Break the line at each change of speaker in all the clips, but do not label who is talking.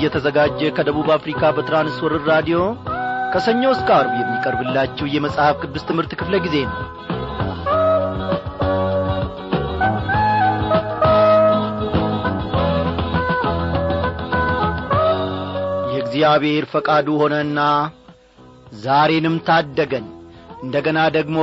እየተዘጋጀ ከደቡብ አፍሪካ በትራንስወርር ራዲዮ ከሰኞ እስከ አርብ የሚቀርብላችሁ የመጽሐፍ ቅዱስ ትምህርት ክፍለ ጊዜ ነው። የእግዚአብሔር ፈቃዱ ሆነና ዛሬንም ታደገን። እንደ ገና ደግሞ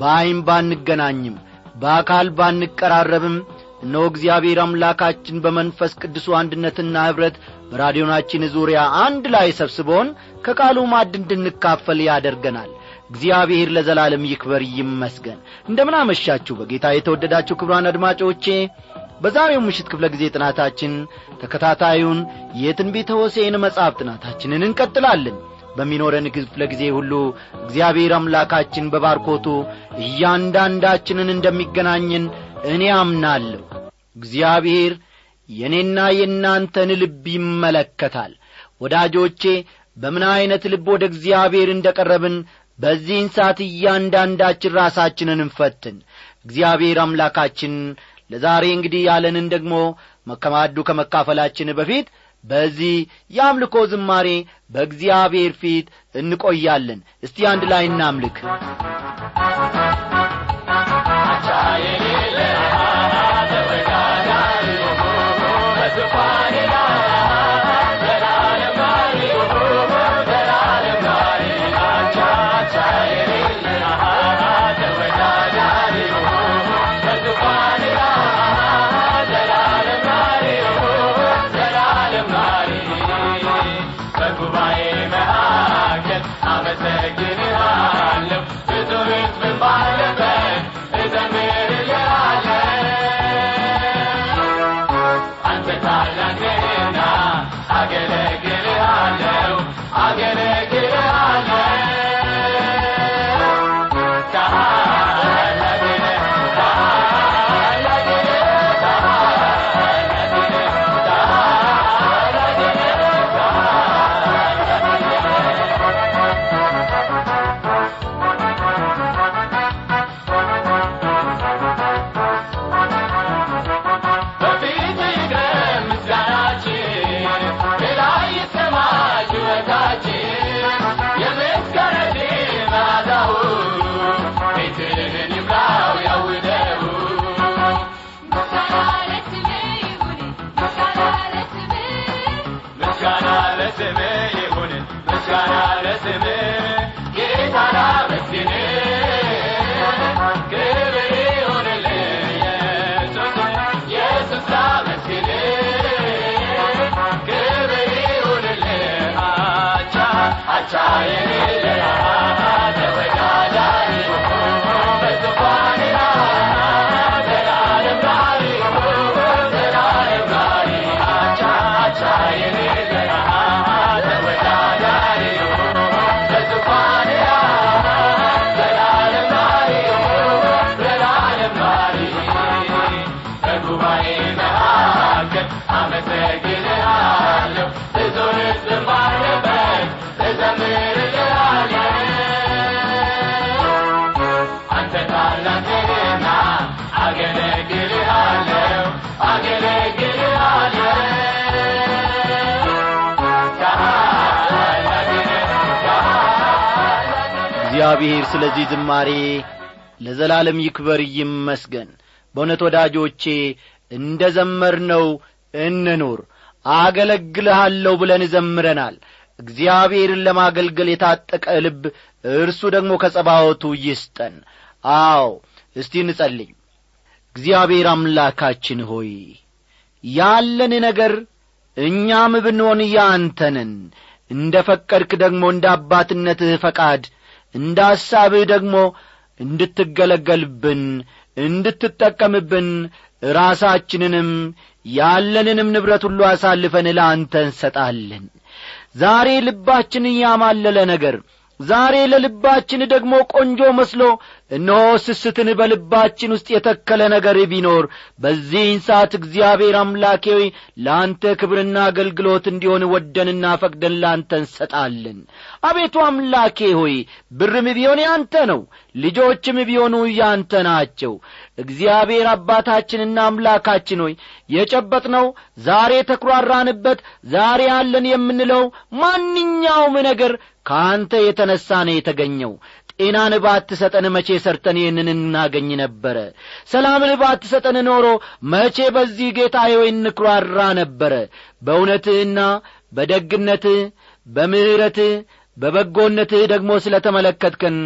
በዐይን ባንገናኝም በአካል ባንቀራረብም እነሆ እግዚአብሔር አምላካችን በመንፈስ ቅዱሱ አንድነትና ኅብረት በራዲዮናችን ዙሪያ አንድ ላይ ሰብስቦን ከቃሉ ማድ እንድንካፈል ያደርገናል። እግዚአብሔር ለዘላለም ይክበር ይመስገን። እንደምን አመሻችሁ በጌታ የተወደዳችሁ ክብሯን አድማጮቼ በዛሬው ምሽት ክፍለ ጊዜ ጥናታችን ተከታታዩን የትንቢተ ሆሴን መጽሐፍ ጥናታችንን እንቀጥላለን። በሚኖረን ክፍለ ጊዜ ሁሉ እግዚአብሔር አምላካችን በባርኮቱ እያንዳንዳችንን እንደሚገናኝን እኔ አምናለሁ። እግዚአብሔር የእኔና የእናንተን ልብ ይመለከታል። ወዳጆቼ በምን ዐይነት ልብ ወደ እግዚአብሔር እንደ ቀረብን በዚህን ሰዓት እያንዳንዳችን ራሳችንን እንፈትን። እግዚአብሔር አምላካችን ለዛሬ እንግዲህ ያለንን ደግሞ ከማዱ ከመካፈላችን በፊት በዚህ የአምልኮ ዝማሬ በእግዚአብሔር ፊት እንቆያለን። እስቲ አንድ ላይ እናምልክ ስም ጌታና መስግን ክብር ይሁንል ኢየሱስ ኢየሱስ ላመስግን ክብር ይሁንል አቻ አቻ የሌለ አደወይ እግዚአብሔር ስለዚህ ዝማሬ ለዘላለም ይክበር ይመስገን። በእውነት ወዳጆቼ እንደ ዘመርነው እንኑር አገለግልሃለሁ ብለን ዘምረናል። እግዚአብሔርን ለማገልገል የታጠቀ ልብ እርሱ ደግሞ ከጸባወቱ ይስጠን። አዎ እስቲ እንጸልይ። እግዚአብሔር አምላካችን ሆይ ያለን ነገር እኛም ብንሆን ያንተንን እንደ ፈቀድክ ደግሞ እንደ አባትነትህ ፈቃድ እንደ ሐሳብህ ደግሞ እንድትገለገልብን እንድትጠቀምብን ራሳችንንም ያለንንም ንብረት ሁሉ አሳልፈን ለአንተ እንሰጣለን። ዛሬ ልባችን ያማለለ ነገር ዛሬ ለልባችን ደግሞ ቆንጆ መስሎ
እነሆ ስስትን በልባችን ውስጥ የተከለ ነገር ቢኖር በዚህን ሰዓት እግዚአብሔር አምላኬ ለአንተ ክብርና አገልግሎት እንዲሆን ወደንና ፈቅደን ለአንተ እንሰጣለን። አቤቱ አምላኬ ሆይ ብርም ቢሆን ያንተ ነው ልጆችም ቢሆኑ ያንተ ናቸው እግዚአብሔር አባታችንና አምላካችን ሆይ የጨበጥነው ዛሬ ተኩራራንበት ዛሬ አለን የምንለው ማንኛውም ነገር ከአንተ የተነሣ ነው የተገኘው። ጤናን ባትሰጠን መቼ ሰርተን ይህንን እናገኝ ነበረ? ሰላምን ባትሰጠን ኖሮ መቼ በዚህ ጌታ ሆይ ነበረ? በእውነትህና በደግነትህ በምሕረትህ በበጎነትህ ደግሞ ስለ ተመለከትከን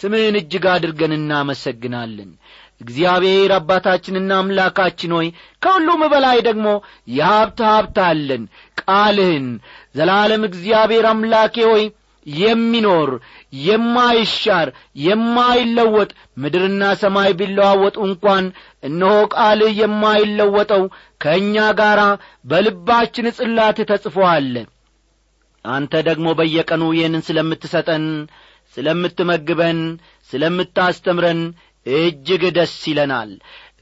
ስምህን እጅግ አድርገን እናመሰግናለን። እግዚአብሔር አባታችንና አምላካችን ሆይ ከሁሉም በላይ ደግሞ የሀብት ሀብት አለን። ቃልህን ዘላለም እግዚአብሔር አምላኬ ሆይ የሚኖር የማይሻር የማይለወጥ ምድርና ሰማይ ቢለዋወጡ እንኳን እነሆ ቃልህ የማይለወጠው ከእኛ ጋር በልባችን ጽላት ተጽፎአለ አንተ ደግሞ በየቀኑ ይህንን ስለምትሰጠን ስለምትመግበን ስለምታስተምረን እጅግ ደስ ይለናል።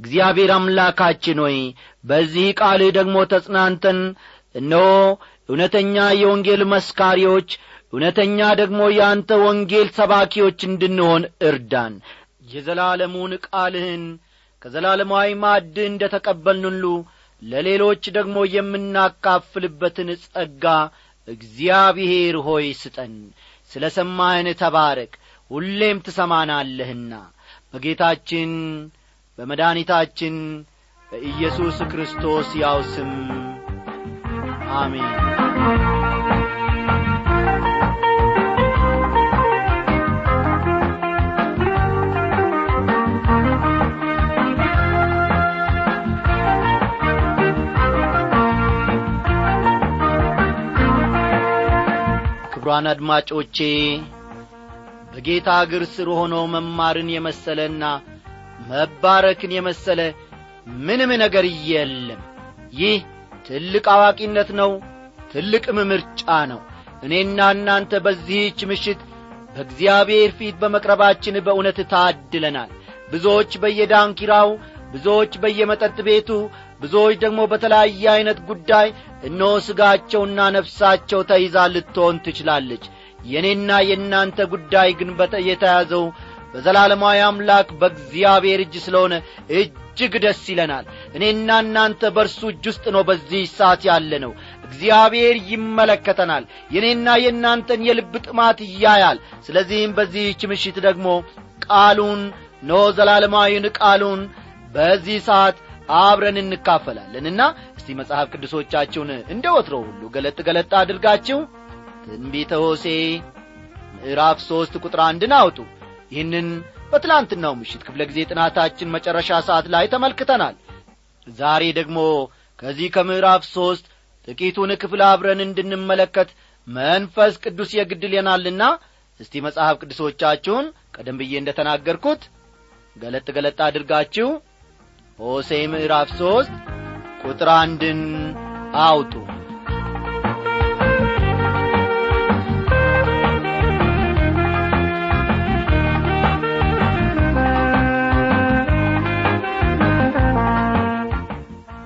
እግዚአብሔር አምላካችን ሆይ በዚህ ቃልህ ደግሞ ተጽናንተን እነሆ እውነተኛ የወንጌል መስካሪዎች እውነተኛ ደግሞ የአንተ ወንጌል ሰባኪዎች እንድንሆን እርዳን። የዘላለሙን ቃልህን ከዘላለማዊ ማድ እንደ ተቀበልንሉ ለሌሎች ደግሞ የምናካፍልበትን ጸጋ እግዚአብሔር ሆይ ስጠን ስለ ሰማህን ተባረክ ሁሌም ትሰማናለህና። በጌታችን በመድኃኒታችን በኢየሱስ ክርስቶስ ያው ስም አሜን ክቡራን አድማጮቼ በጌታ እግር ስር ሆኖ መማርን የመሰለና መባረክን የመሰለ ምንም ነገር የለም። ይህ ትልቅ አዋቂነት ነው ትልቅም ምርጫ ነው። እኔና እናንተ በዚህች ምሽት በእግዚአብሔር ፊት በመቅረባችን በእውነት ታድለናል። ብዙዎች በየዳንኪራው ብዙዎች በየመጠጥ ቤቱ ብዙዎች ደግሞ በተለያየ ዐይነት ጉዳይ እነሆ ሥጋቸውና ነፍሳቸው ተይዛ ልትሆን ትችላለች። የእኔና የእናንተ ጉዳይ ግን የተያዘው በዘላለማዊ አምላክ በእግዚአብሔር እጅ ስለሆነ እጅግ ደስ ይለናል። እኔና እናንተ በእርሱ እጅ ውስጥ ነው በዚህ ሰዓት ያለ ነው እግዚአብሔር ይመለከተናል። የእኔና የእናንተን የልብ ጥማት እያያል ስለዚህም በዚህች ምሽት ደግሞ ቃሉን ኖ ዘላለማዊን ቃሉን በዚህ ሰዓት አብረን እንካፈላለንና እስቲ መጽሐፍ ቅዱሶቻችሁን እንደ ወትሮ ሁሉ ገለጥ ገለጥ አድርጋችሁ ትንቢተ ሆሴ ምዕራፍ ሦስት ቁጥር አንድን አውጡ። ይህንን በትላንትናው ምሽት ክፍለ ጊዜ ጥናታችን መጨረሻ ሰዓት ላይ ተመልክተናል። ዛሬ ደግሞ ከዚህ ከምዕራፍ ሦስት ጥቂቱን ክፍል አብረን እንድንመለከት መንፈስ ቅዱስ የግድልናልና እስቲ መጽሐፍ ቅዱሶቻችሁን ቀደም ብዬ እንደ ተናገርኩት ገለጥ ገለጥ አድርጋችሁ ሆሴ ምዕራፍ ሦስት ቁጥር አንድን አውጡ።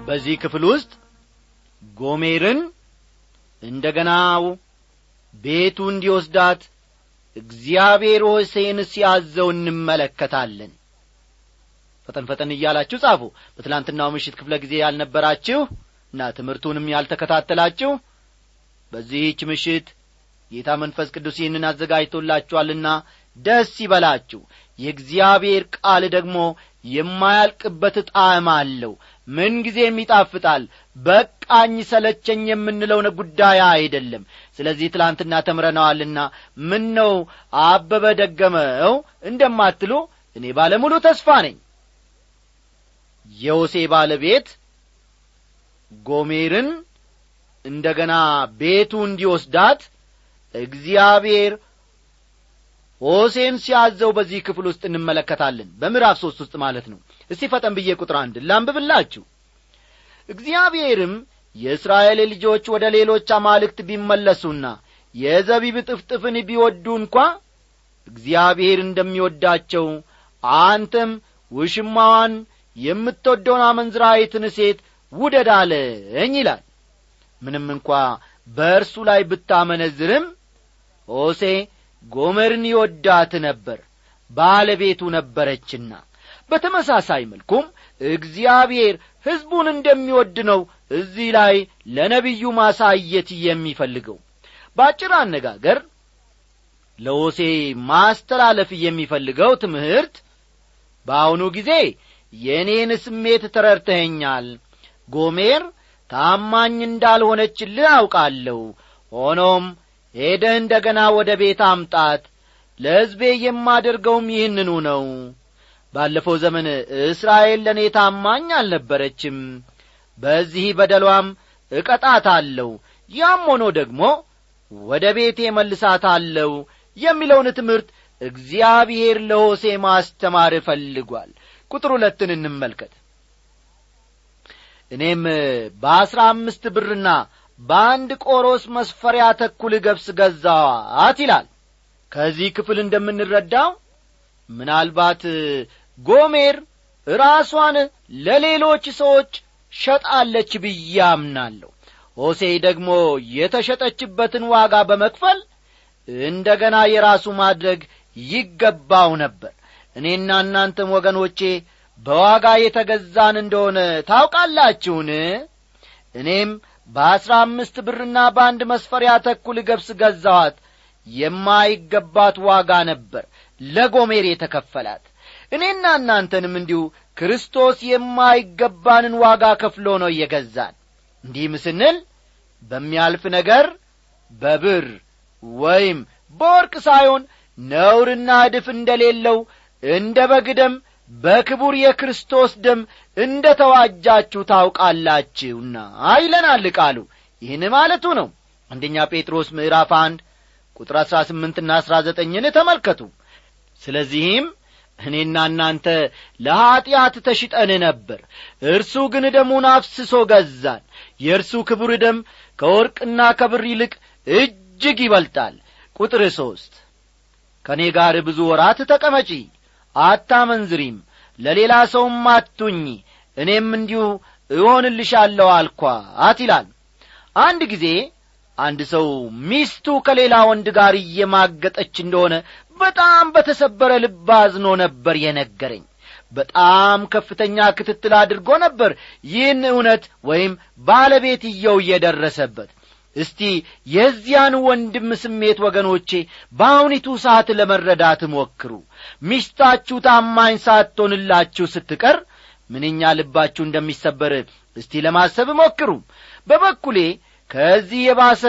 በዚህ ክፍል ውስጥ ጎሜርን እንደ ገና ቤቱ እንዲወስዳት እግዚአብሔር ሆሴን ሲያዘው እንመለከታለን ፈጠን ፈጠን እያላችሁ ጻፉ። በትላንትናው ምሽት ክፍለ ጊዜ ያልነበራችሁ እና ትምህርቱንም ያልተከታተላችሁ በዚህች ምሽት ጌታ መንፈስ ቅዱስ ይህንን አዘጋጅቶላችኋልና ደስ ይበላችሁ። የእግዚአብሔር ቃል ደግሞ የማያልቅበት ጣዕም አለው። ምንጊዜም ይጣፍጣል። በቃኝ ሰለቸኝ የምንለውን ጉዳይ አይደለም። ስለዚህ ትላንትና ተምረነዋልና ምን ነው አበበ ደገመው እንደማትሉ እኔ ባለሙሉ ተስፋ ነኝ የውሴ ባለቤት ጎሜርን እንደ ገና ቤቱ እንዲወስዳት እግዚአብሔር ሆሴን ሲያዘው በዚህ ክፍል ውስጥ እንመለከታለን። በምዕራፍ ሦስት ውስጥ ማለት ነው። እስቲ ፈጠን ብዬ ቁጥር አንድ ላንብብላችሁ። እግዚአብሔርም የእስራኤል ልጆች ወደ ሌሎች አማልክት ቢመለሱና የዘቢብ ጥፍጥፍን ቢወዱ እንኳ እግዚአብሔር እንደሚወዳቸው አንተም ውሽማዋን የምትወደውን አመንዝራይትን ሴት ውደድ አለኝ ይላል። ምንም እንኳ በእርሱ ላይ ብታመነዝርም ሆሴ ጎመርን ይወዳት ነበር ባለቤቱ ነበረችና። በተመሳሳይ መልኩም እግዚአብሔር ሕዝቡን እንደሚወድ ነው እዚህ ላይ ለነቢዩ ማሳየት የሚፈልገው። በአጭር አነጋገር ለሆሴ ማስተላለፍ የሚፈልገው ትምህርት በአሁኑ ጊዜ የእኔን ስሜት ተረድተኸኛል። ጎሜር ታማኝ እንዳልሆነችልህ አውቃለሁ። ሆኖም ሄደህ እንደ ገና ወደ ቤት አምጣት። ለሕዝቤ የማደርገውም ይህንኑ ነው። ባለፈው ዘመን እስራኤል ለእኔ ታማኝ አልነበረችም። በዚህ በደሏም እቀጣታለሁ። ያም ሆኖ ደግሞ ወደ ቤቴ መልሳታለሁ የሚለውን ትምህርት እግዚአብሔር ለሆሴ ማስተማር እፈልጓል ቁጥር ሁለትን እንመልከት። እኔም በአሥራ አምስት ብርና በአንድ ቆሮስ መስፈሪያ ተኩል ገብስ ገዛዋት ይላል። ከዚህ ክፍል እንደምንረዳው ምናልባት ጎሜር ራሷን ለሌሎች ሰዎች ሸጣለች ብዬ አምናለሁ። ሆሴ ደግሞ የተሸጠችበትን ዋጋ በመክፈል እንደ ገና የራሱ ማድረግ ይገባው ነበር እኔና እናንተም ወገኖቼ በዋጋ የተገዛን እንደሆነ ታውቃላችሁን? እኔም በአሥራ አምስት ብርና በአንድ መስፈሪያ ተኩል ገብስ ገዛዋት የማይገባት ዋጋ ነበር ለጎሜር የተከፈላት። እኔና እናንተንም እንዲሁ ክርስቶስ የማይገባንን ዋጋ ከፍሎ ነው እየገዛን እንዲህም ስንል በሚያልፍ ነገር በብር ወይም በወርቅ ሳይሆን ነውርና እድፍ እንደሌለው እንደ በግ ደም በክቡር የክርስቶስ ደም እንደ ተዋጃችሁ ታውቃላችሁና ይለናል ቃሉ። ይህን ማለቱ ነው። አንደኛ ጴጥሮስ ምዕራፍ አንድ ቁጥር አሥራ ስምንትና አሥራ ዘጠኝን ተመልከቱ። ስለዚህም እኔና እናንተ ለኀጢአት ተሽጠን ነበር። እርሱ ግን ደሙን አፍስሶ ገዛን። የእርሱ ክቡር ደም ከወርቅና ከብር ይልቅ እጅግ ይበልጣል። ቁጥር ሦስት ከእኔ ጋር ብዙ ወራት ተቀመጪ አታመንዝሪም ለሌላ ሰውም አቱኝ እኔም እንዲሁ እሆንልሻለሁ አልኳት ይላል። አንድ ጊዜ አንድ ሰው ሚስቱ ከሌላ ወንድ ጋር እየማገጠች እንደሆነ በጣም በተሰበረ ልብ አዝኖ ነበር የነገረኝ። በጣም ከፍተኛ ክትትል አድርጎ ነበር ይህን እውነት ወይም ባለቤትየው እየደረሰበት እስቲ የዚያን ወንድም ስሜት ወገኖቼ በአሁኒቱ ሰዓት ለመረዳት ሞክሩ ሚስታችሁ ታማኝ ሳትሆንላችሁ ስትቀር ምንኛ ልባችሁ እንደሚሰበር እስቲ ለማሰብ ሞክሩ። በበኩሌ ከዚህ የባሰ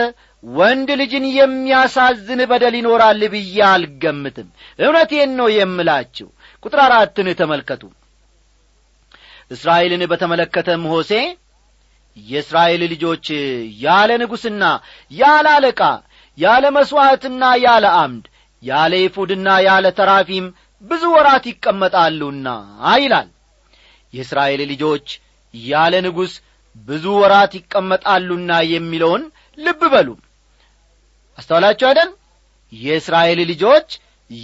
ወንድ ልጅን የሚያሳዝን በደል ይኖራል ብዬ አልገምትም። እውነቴን ነው የምላችሁ። ቁጥር አራትን ተመልከቱ። እስራኤልን በተመለከተም ሆሴ የእስራኤል ልጆች ያለ ንጉሥና ያለ አለቃ ያለ መሥዋዕትና ያለ አምድ ያለ ይፉድና ያለ ተራፊም ብዙ ወራት ይቀመጣሉና ይላል። የእስራኤል ልጆች ያለ ንጉሥ ብዙ ወራት ይቀመጣሉና የሚለውን ልብ በሉ። አስተዋላችሁ አይደል? የእስራኤል ልጆች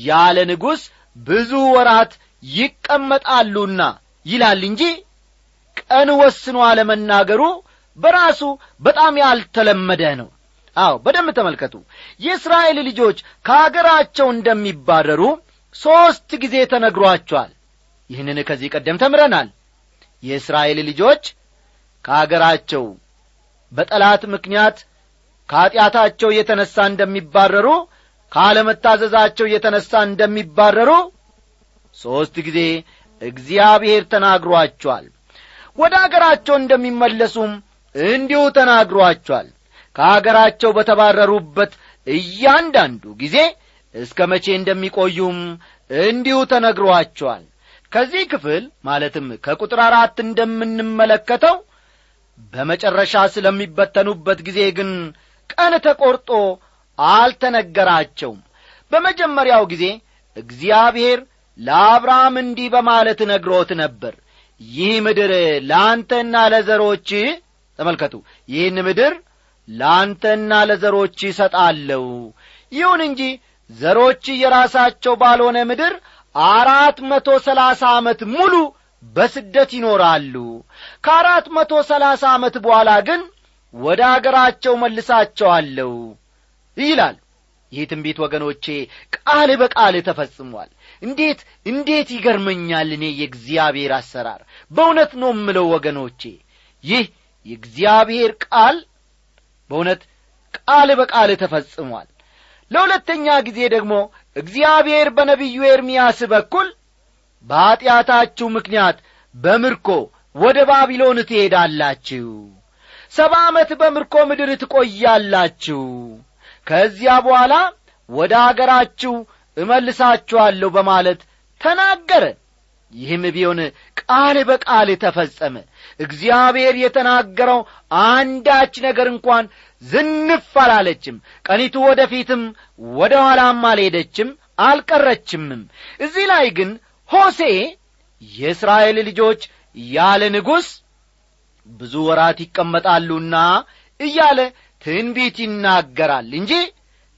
ያለ ንጉሥ ብዙ ወራት ይቀመጣሉና ይላል እንጂ ቀን ወስኖ አለመናገሩ በራሱ በጣም ያልተለመደ ነው አዎ በደንብ ተመልከቱ። የእስራኤል ልጆች ከአገራቸው እንደሚባረሩ ሦስት ጊዜ ተነግሯቸዋል። ይህንን ከዚህ ቀደም ተምረናል። የእስራኤል ልጆች ከአገራቸው በጠላት ምክንያት ከኀጢአታቸው የተነሣ እንደሚባረሩ ካለመታዘዛቸው የተነሣ እንደሚባረሩ ሦስት ጊዜ እግዚአብሔር ተናግሮአቸዋል ወደ አገራቸው እንደሚመለሱም እንዲሁ ተናግሮአቸዋል ከአገራቸው በተባረሩበት እያንዳንዱ ጊዜ እስከ መቼ እንደሚቆዩም እንዲሁ ተነግሮአቸዋል ከዚህ ክፍል ማለትም ከቁጥር አራት እንደምንመለከተው በመጨረሻ ስለሚበተኑበት ጊዜ ግን ቀን ተቈርጦ አልተነገራቸውም። በመጀመሪያው ጊዜ እግዚአብሔር ለአብርሃም እንዲህ በማለት ነግሮት ነበር። ይህ ምድር ለአንተና ለዘሮች ተመልከቱ ይህን ምድር ለአንተና ለዘሮች ይሰጣለሁ። ይሁን እንጂ ዘሮች የራሳቸው ባልሆነ ምድር አራት መቶ ሰላሳ ዓመት ሙሉ በስደት ይኖራሉ። ከአራት መቶ ሰላሳ ዓመት በኋላ ግን ወደ አገራቸው መልሳቸዋለሁ ይላል። ይህ ትንቢት ወገኖቼ ቃል በቃል ተፈጽሟል። እንዴት እንዴት ይገርመኛል እኔ የእግዚአብሔር አሰራር! በእውነት ነው ምለው ወገኖቼ ይህ የእግዚአብሔር ቃል በእውነት ቃል በቃል ተፈጽሟል። ለሁለተኛ ጊዜ ደግሞ እግዚአብሔር በነቢዩ ኤርምያስ በኩል በኀጢአታችሁ ምክንያት በምርኮ ወደ ባቢሎን ትሄዳላችሁ። ሰባ ዓመት በምርኮ ምድር ትቆያላችሁ። ከዚያ በኋላ ወደ አገራችሁ እመልሳችኋለሁ በማለት ተናገረ ይህም ቢሆን ቃል በቃል ተፈጸመ። እግዚአብሔር የተናገረው አንዳች ነገር እንኳን ዝንፍ አላለችም። ቀኒቱ ወደ ፊትም ወደ ኋላም አልሄደችም አልቀረችምም። እዚህ ላይ ግን ሆሴ የእስራኤል ልጆች ያለ ንጉሥ ብዙ ወራት ይቀመጣሉና እያለ ትንቢት ይናገራል እንጂ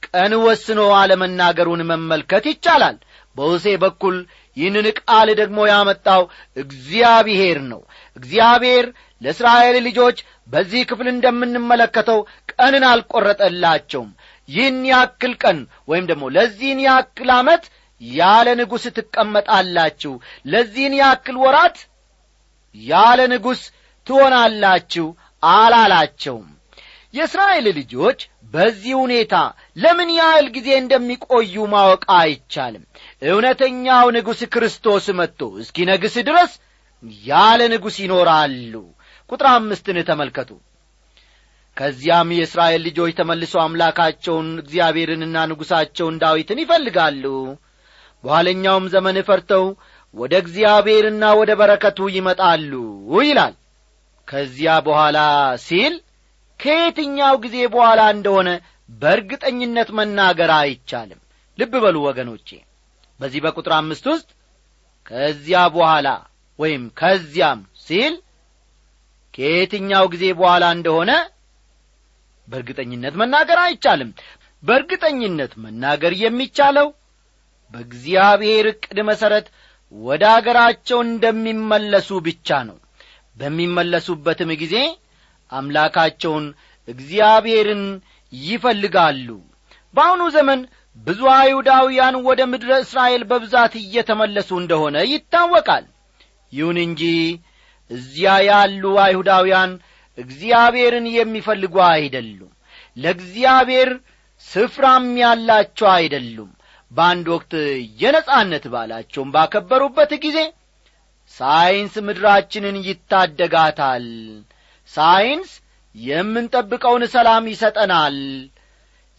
ቀን ወስኖ አለመናገሩን መመልከት ይቻላል። በሆሴ በኩል ይህንን ቃል ደግሞ ያመጣው እግዚአብሔር ነው። እግዚአብሔር ለእስራኤል ልጆች በዚህ ክፍል እንደምንመለከተው ቀንን አልቈረጠላቸውም ይህን ያክል ቀን ወይም ደግሞ ለዚህን ያክል ዓመት ያለ ንጉሥ ትቀመጣላችሁ። ለዚህን ያክል ወራት ያለ ንጉሥ ትሆናላችሁ አላላቸውም። የእስራኤል ልጆች በዚህ ሁኔታ ለምን ያህል ጊዜ እንደሚቆዩ ማወቅ አይቻልም እውነተኛው ንጉሥ ክርስቶስ መጥቶ እስኪነግስ ድረስ ያለ ንጉሥ ይኖራሉ። ቁጥር አምስትን ተመልከቱ። ከዚያም የእስራኤል ልጆች ተመልሶ አምላካቸውን እግዚአብሔርንና ንጉሣቸውን ዳዊትን ይፈልጋሉ። በኋለኛውም ዘመን ፈርተው ወደ እግዚአብሔርና ወደ በረከቱ ይመጣሉ ይላል። ከዚያ በኋላ ሲል ከየትኛው ጊዜ በኋላ እንደሆነ በእርግጠኝነት መናገር አይቻልም። ልብ በሉ ወገኖቼ በዚህ በቁጥር አምስት ውስጥ ከዚያ በኋላ ወይም ከዚያም ሲል ከየትኛው ጊዜ በኋላ እንደሆነ በእርግጠኝነት መናገር አይቻልም። በእርግጠኝነት መናገር የሚቻለው በእግዚአብሔር ዕቅድ መሠረት ወደ አገራቸው እንደሚመለሱ ብቻ ነው። በሚመለሱበትም ጊዜ አምላካቸውን እግዚአብሔርን ይፈልጋሉ። በአሁኑ ዘመን ብዙ አይሁዳውያን ወደ ምድረ እስራኤል በብዛት እየተመለሱ እንደሆነ ይታወቃል። ይሁን እንጂ እዚያ ያሉ አይሁዳውያን እግዚአብሔርን የሚፈልጉ አይደሉም። ለእግዚአብሔር ስፍራም ያላቸው አይደሉም። በአንድ ወቅት የነጻነት በዓላቸውን ባከበሩበት ጊዜ ሳይንስ ምድራችንን ይታደጋታል። ሳይንስ የምንጠብቀውን ሰላም ይሰጠናል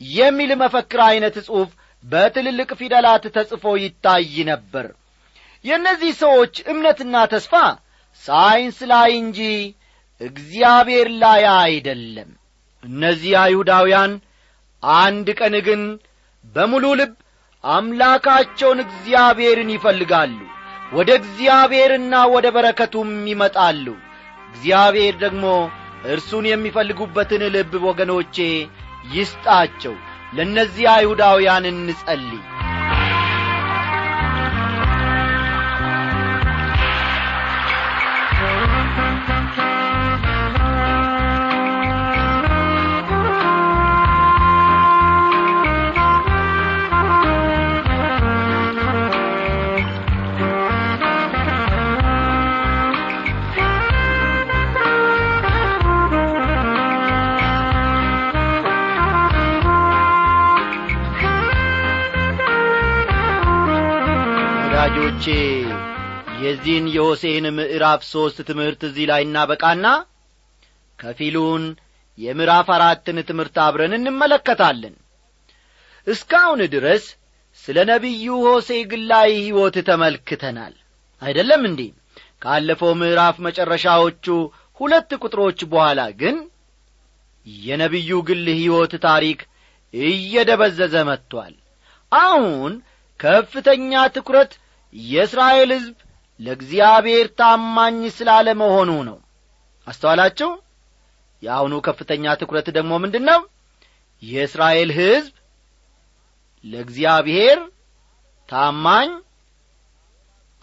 የሚል መፈክር ዐይነት ጽሑፍ በትልልቅ ፊደላት ተጽፎ ይታይ ነበር። የእነዚህ ሰዎች እምነትና ተስፋ ሳይንስ ላይ እንጂ እግዚአብሔር ላይ አይደለም። እነዚህ አይሁዳውያን አንድ ቀን ግን በሙሉ ልብ አምላካቸውን እግዚአብሔርን ይፈልጋሉ። ወደ እግዚአብሔርና ወደ በረከቱም ይመጣሉ። እግዚአብሔር ደግሞ እርሱን የሚፈልጉበትን ልብ ወገኖቼ ይስጣቸው። ለእነዚህ አይሁዳውያን እንጸልይ የዚህን የሆሴን ምዕራፍ ሦስት ትምህርት እዚህ ላይ እናበቃና ከፊሉን የምዕራፍ አራትን ትምህርት አብረን እንመለከታለን። እስካሁን ድረስ ስለ ነቢዩ ሆሴ ግላዊ ሕይወት ተመልክተናል። አይደለም እንዴ? ካለፈው ምዕራፍ መጨረሻዎቹ ሁለት ቁጥሮች በኋላ ግን የነቢዩ ግል ሕይወት ታሪክ እየደበዘዘ መጥቶአል አሁን ከፍተኛ ትኩረት የእስራኤል ሕዝብ ለእግዚአብሔር ታማኝ ስላለ መሆኑ ነው። አስተዋላችሁ? የአሁኑ ከፍተኛ ትኩረት ደግሞ ምንድን ነው የእስራኤል ሕዝብ ለእግዚአብሔር ታማኝ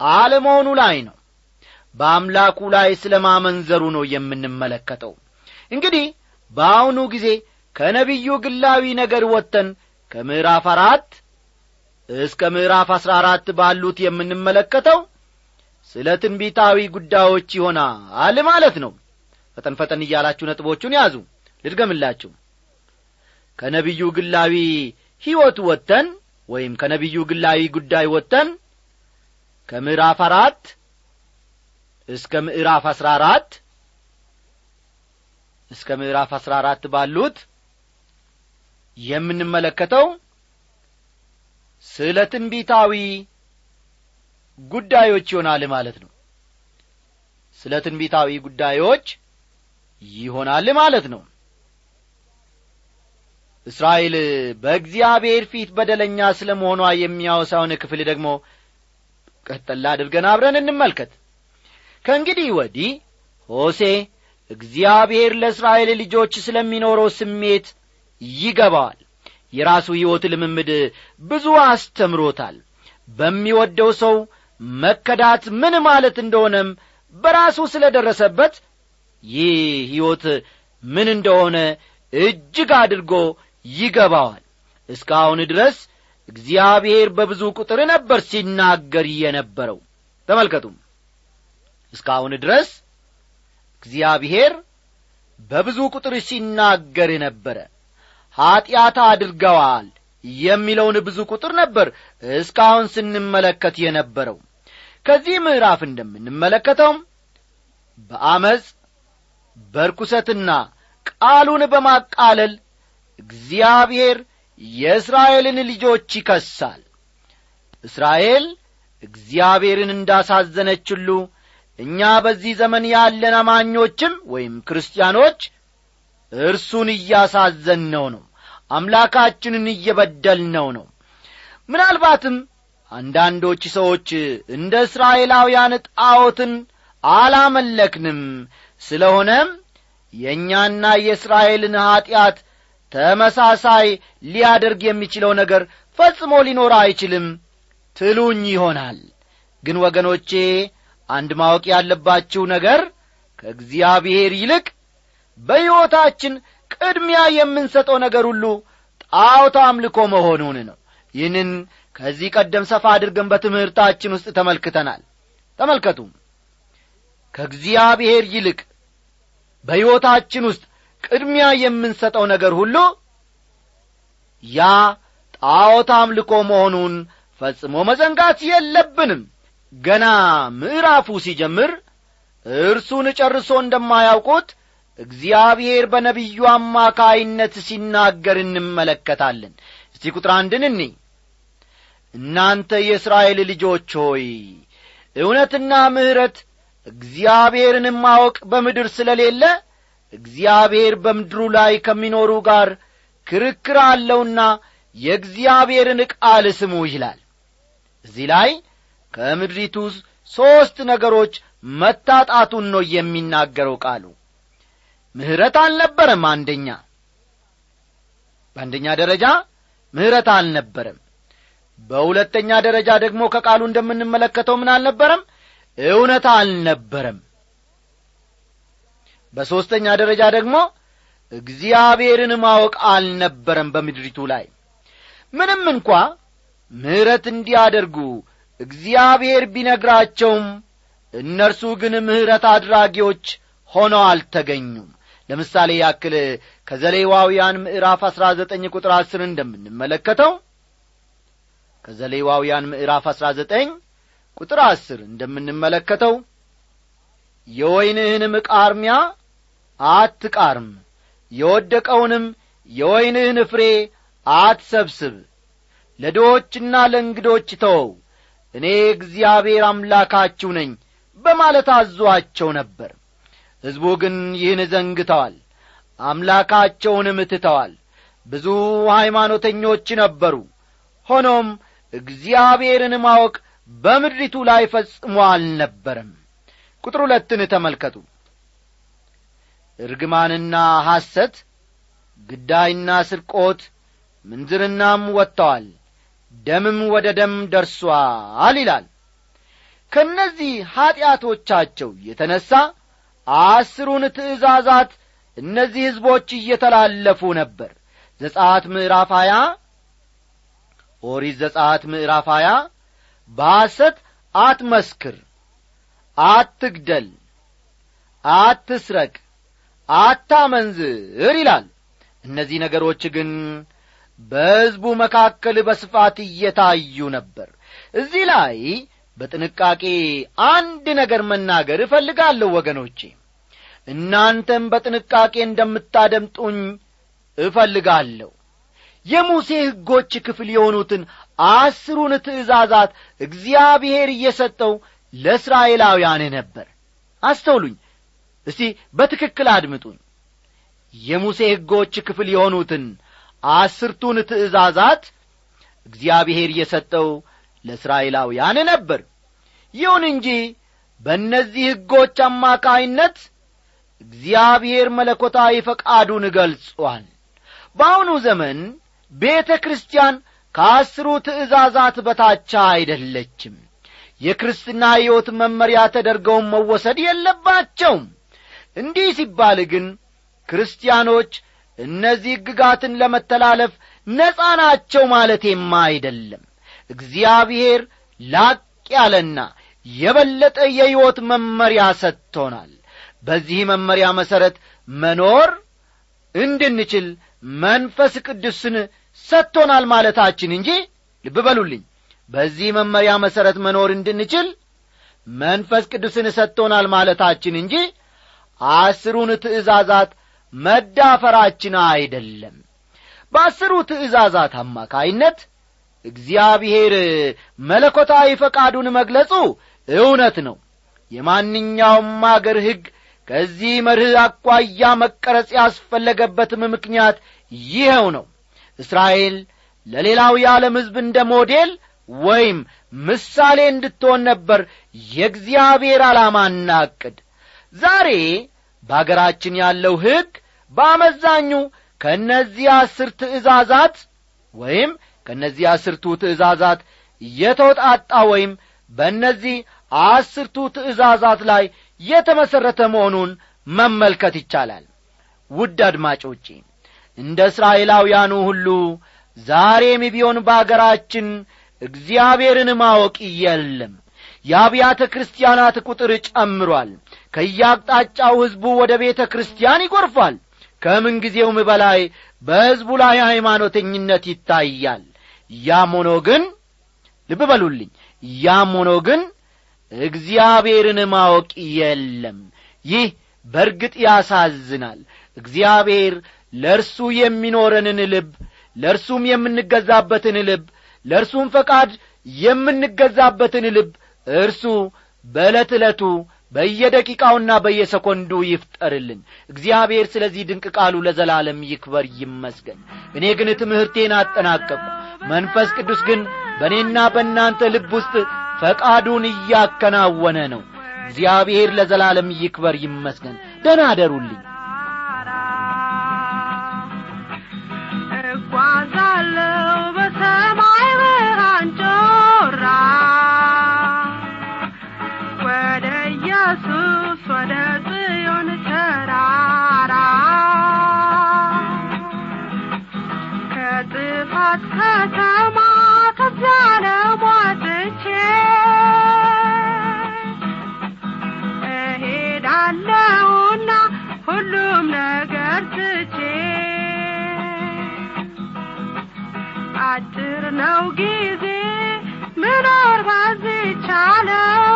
አለመሆኑ ላይ ነው። በአምላኩ ላይ ስለ ማመንዘሩ ነው የምንመለከተው። እንግዲህ በአሁኑ ጊዜ ከነቢዩ ግላዊ ነገር ወጥተን ከምዕራፍ አራት እስከ ምዕራፍ አሥራ አራት ባሉት የምንመለከተው ስለ ትንቢታዊ ጉዳዮች ይሆናል ማለት ነው። ፈጠን ፈጠን እያላችሁ ነጥቦቹን ያዙ። ልድገምላችሁ። ከነቢዩ ግላዊ ሕይወት ወጥተን ወይም ከነቢዩ ግላዊ ጉዳይ ወጥተን ከምዕራፍ አራት እስከ ምዕራፍ አሥራ አራት እስከ ምዕራፍ አሥራ አራት ባሉት የምንመለከተው ስለ ትንቢታዊ ጉዳዮች ይሆናል ማለት ነው። ስለ ትንቢታዊ ጉዳዮች ይሆናል ማለት ነው። እስራኤል በእግዚአብሔር ፊት በደለኛ ስለ መሆኗ የሚያወሳውን ክፍል ደግሞ ቀጠላ አድርገን አብረን እንመልከት። ከእንግዲህ ወዲህ ሆሴ እግዚአብሔር ለእስራኤል ልጆች ስለሚኖረው ስሜት ይገባዋል። የራሱ ሕይወት ልምምድ ብዙ አስተምሮታል። በሚወደው ሰው መከዳት ምን ማለት እንደሆነም በራሱ ስለ ደረሰበት ይህ ሕይወት ምን እንደሆነ እጅግ አድርጎ ይገባዋል። እስካሁን ድረስ እግዚአብሔር በብዙ ቁጥር ነበር ሲናገር የነበረው። ተመልከቱም። እስካሁን ድረስ እግዚአብሔር በብዙ ቁጥር ሲናገር ነበረ ኀጢአት አድርገዋል የሚለውን ብዙ ቁጥር ነበር እስካሁን ስንመለከት የነበረው ከዚህ ምዕራፍ እንደምንመለከተውም በአመፅ በርኩሰትና ቃሉን በማቃለል እግዚአብሔር የእስራኤልን ልጆች ይከሳል። እስራኤል እግዚአብሔርን እንዳሳዘነች ሁሉ እኛ በዚህ ዘመን ያለን አማኞችም ወይም ክርስቲያኖች እርሱን እያሳዘንነው ነው አምላካችንን እየበደልነው ነው። ምናልባትም አንዳንዶች ሰዎች እንደ እስራኤላውያን ጣዖትን አላመለክንም። ስለሆነም የእኛና የእስራኤልን ኀጢአት ተመሳሳይ ሊያደርግ የሚችለው ነገር ፈጽሞ ሊኖር አይችልም። ትሉኝ ይሆናል። ግን ወገኖቼ አንድ ማወቅ ያለባችሁ ነገር ከእግዚአብሔር ይልቅ በሕይወታችን ቅድሚያ የምንሰጠው ነገር ሁሉ ጣዖት አምልኮ መሆኑን ነው ይህንን ከዚህ ቀደም ሰፋ አድርገን በትምህርታችን ውስጥ ተመልክተናል። ተመልከቱ ከእግዚአብሔር ይልቅ በሕይወታችን ውስጥ ቅድሚያ የምንሰጠው ነገር ሁሉ ያ ጣዖት አምልኮ መሆኑን ፈጽሞ መዘንጋት የለብንም። ገና ምዕራፉ ሲጀምር እርሱን ጨርሶ እንደማያውቁት እግዚአብሔር በነቢዩ አማካይነት ሲናገር እንመለከታለን እስቲ ቁጥር አንድን እናንተ የእስራኤል ልጆች ሆይ እውነትና ምሕረት እግዚአብሔርን ማወቅ በምድር ስለሌለ እግዚአብሔር በምድሩ ላይ ከሚኖሩ ጋር ክርክር አለውና የእግዚአብሔርን ቃል ስሙ ይላል። እዚህ ላይ ከምድሪቱ ሦስት ነገሮች መታጣቱን ነው የሚናገረው ቃሉ። ምሕረት አልነበረም አንደኛ። በአንደኛ ደረጃ ምሕረት አልነበረም። በሁለተኛ ደረጃ ደግሞ ከቃሉ እንደምንመለከተው ምን አልነበረም? እውነት አልነበረም። በሦስተኛ ደረጃ ደግሞ እግዚአብሔርን ማወቅ አልነበረም በምድሪቱ ላይ። ምንም እንኳ ምሕረት እንዲያደርጉ እግዚአብሔር ቢነግራቸውም እነርሱ ግን ምሕረት አድራጊዎች ሆነው አልተገኙም ለምሳሌ ያክል ከዘሌዋውያን ምዕራፍ አሥራ ዘጠኝ ቁጥር አስር እንደምንመለከተው ከዘሌዋውያን ምዕራፍ አሥራ ዘጠኝ ቁጥር አስር እንደምንመለከተው የወይንህንም ቃርሚያ አትቃርም የወደቀውንም የወይንህን ፍሬ አትሰብስብ ለድዎችና ለእንግዶች ተወው እኔ እግዚአብሔር አምላካችሁ ነኝ በማለት አዞአቸው ነበር ሕዝቡ ግን ይህን ዘንግተዋል አምላካቸውንም ትተዋል። ብዙ ሃይማኖተኞች ነበሩ። ሆኖም እግዚአብሔርን ማወቅ በምድሪቱ ላይ ፈጽሞ አልነበረም። ቁጥር ሁለትን ተመልከቱ። እርግማንና ሐሰት ግዳይና ስርቆት ምንዝርናም ወጥተዋል ደምም ወደ ደም ደርሷል ይላል። ከእነዚህ ኀጢአቶቻቸው የተነሣ አስሩን ትእዛዛት እነዚህ ሕዝቦች እየተላለፉ ነበር። ዘጻት ምዕራፍ ሀያ ኦሪት ዘጻት ምዕራፍ ሀያ በሐሰት አትመስክር አትግደል አትስረቅ አታመንዝር ይላል። እነዚህ ነገሮች ግን በሕዝቡ መካከል በስፋት እየታዩ ነበር። እዚህ ላይ በጥንቃቄ አንድ ነገር መናገር እፈልጋለሁ ወገኖቼ። እናንተም በጥንቃቄ እንደምታደምጡኝ እፈልጋለሁ። የሙሴ ሕጎች ክፍል የሆኑትን አስሩን ትእዛዛት እግዚአብሔር እየሰጠው ለእስራኤላውያን ነበር። አስተውሉኝ እስቲ በትክክል አድምጡኝ። የሙሴ ሕጎች ክፍል የሆኑትን አስርቱን ትእዛዛት እግዚአብሔር የሰጠው ለእስራኤላውያን ነበር። ይሁን እንጂ በእነዚህ ሕጎች አማካይነት እግዚአብሔር መለኮታዊ ፈቃዱን ገልጿል። በአሁኑ ዘመን ቤተ ክርስቲያን ከአስሩ ትእዛዛት በታቻ አይደለችም። የክርስትና ሕይወት መመሪያ ተደርገውን መወሰድ የለባቸውም። እንዲህ ሲባል ግን ክርስቲያኖች እነዚህ ሕግጋትን ለመተላለፍ ነጻ ናቸው ማለቴማ አይደለም እግዚአብሔር ላቅ ያለና የበለጠ የሕይወት መመሪያ ሰጥቶናል። በዚህ መመሪያ መሠረት መኖር እንድንችል መንፈስ ቅዱስን ሰጥቶናል ማለታችን እንጂ ልብ በሉልኝ። በዚህ መመሪያ መሠረት መኖር እንድንችል መንፈስ ቅዱስን ሰጥቶናል ማለታችን እንጂ አስሩን ትእዛዛት መዳፈራችን አይደለም። በአስሩ ትእዛዛት አማካይነት እግዚአብሔር መለኮታዊ ፈቃዱን መግለጹ እውነት ነው። የማንኛውም አገር ሕግ ከዚህ መርህ አኳያ መቀረጽ ያስፈለገበትም ምክንያት ይኸው ነው። እስራኤል ለሌላው የዓለም ሕዝብ እንደ ሞዴል ወይም ምሳሌ እንድትሆን ነበር የእግዚአብሔር ዓላማና ዕቅድ ዛሬ በአገራችን ያለው ሕግ በአመዛኙ ከእነዚህ አስር ትእዛዛት ወይም ከእነዚህ አስርቱ ትእዛዛት የተውጣጣ ወይም በእነዚህ አስርቱ ትእዛዛት ላይ የተመሠረተ መሆኑን መመልከት ይቻላል። ውድ አድማጮቼ እንደ እስራኤላውያኑ ሁሉ ዛሬም ቢሆን በአገራችን እግዚአብሔርን ማወቅ የለም። የአብያተ ክርስቲያናት ቁጥር ጨምሯል። ከያቅጣጫው ሕዝቡ ወደ ቤተ ክርስቲያን ይጐርፋል ከምንጊዜውም በላይ በሕዝቡ ላይ ሃይማኖተኝነት ይታያል ያም ሆኖ ግን ልብ በሉልኝ ያም ሆኖ ግን እግዚአብሔርን ማወቅ የለም። ይህ በርግጥ ያሳዝናል። እግዚአብሔር ለእርሱ የሚኖረንን ልብ ለእርሱም የምንገዛበትን ልብ ለእርሱም ፈቃድ የምንገዛበትን ልብ እርሱ በዕለት ዕለቱ በየደቂቃውና በየሰኮንዱ ይፍጠርልን። እግዚአብሔር ስለዚህ ድንቅ ቃሉ ለዘላለም ይክበር ይመስገን። እኔ ግን ትምህርቴን አጠናቀቁ መንፈስ ቅዱስ ግን በእኔና በእናንተ ልብ ውስጥ ፈቃዱን እያከናወነ ነው። እግዚአብሔር ለዘላለም ይክበር ይመስገን። ደና አደሩልኝ።
እጓዛለሁ ነው ጊዜ ምኖር በዚቻለው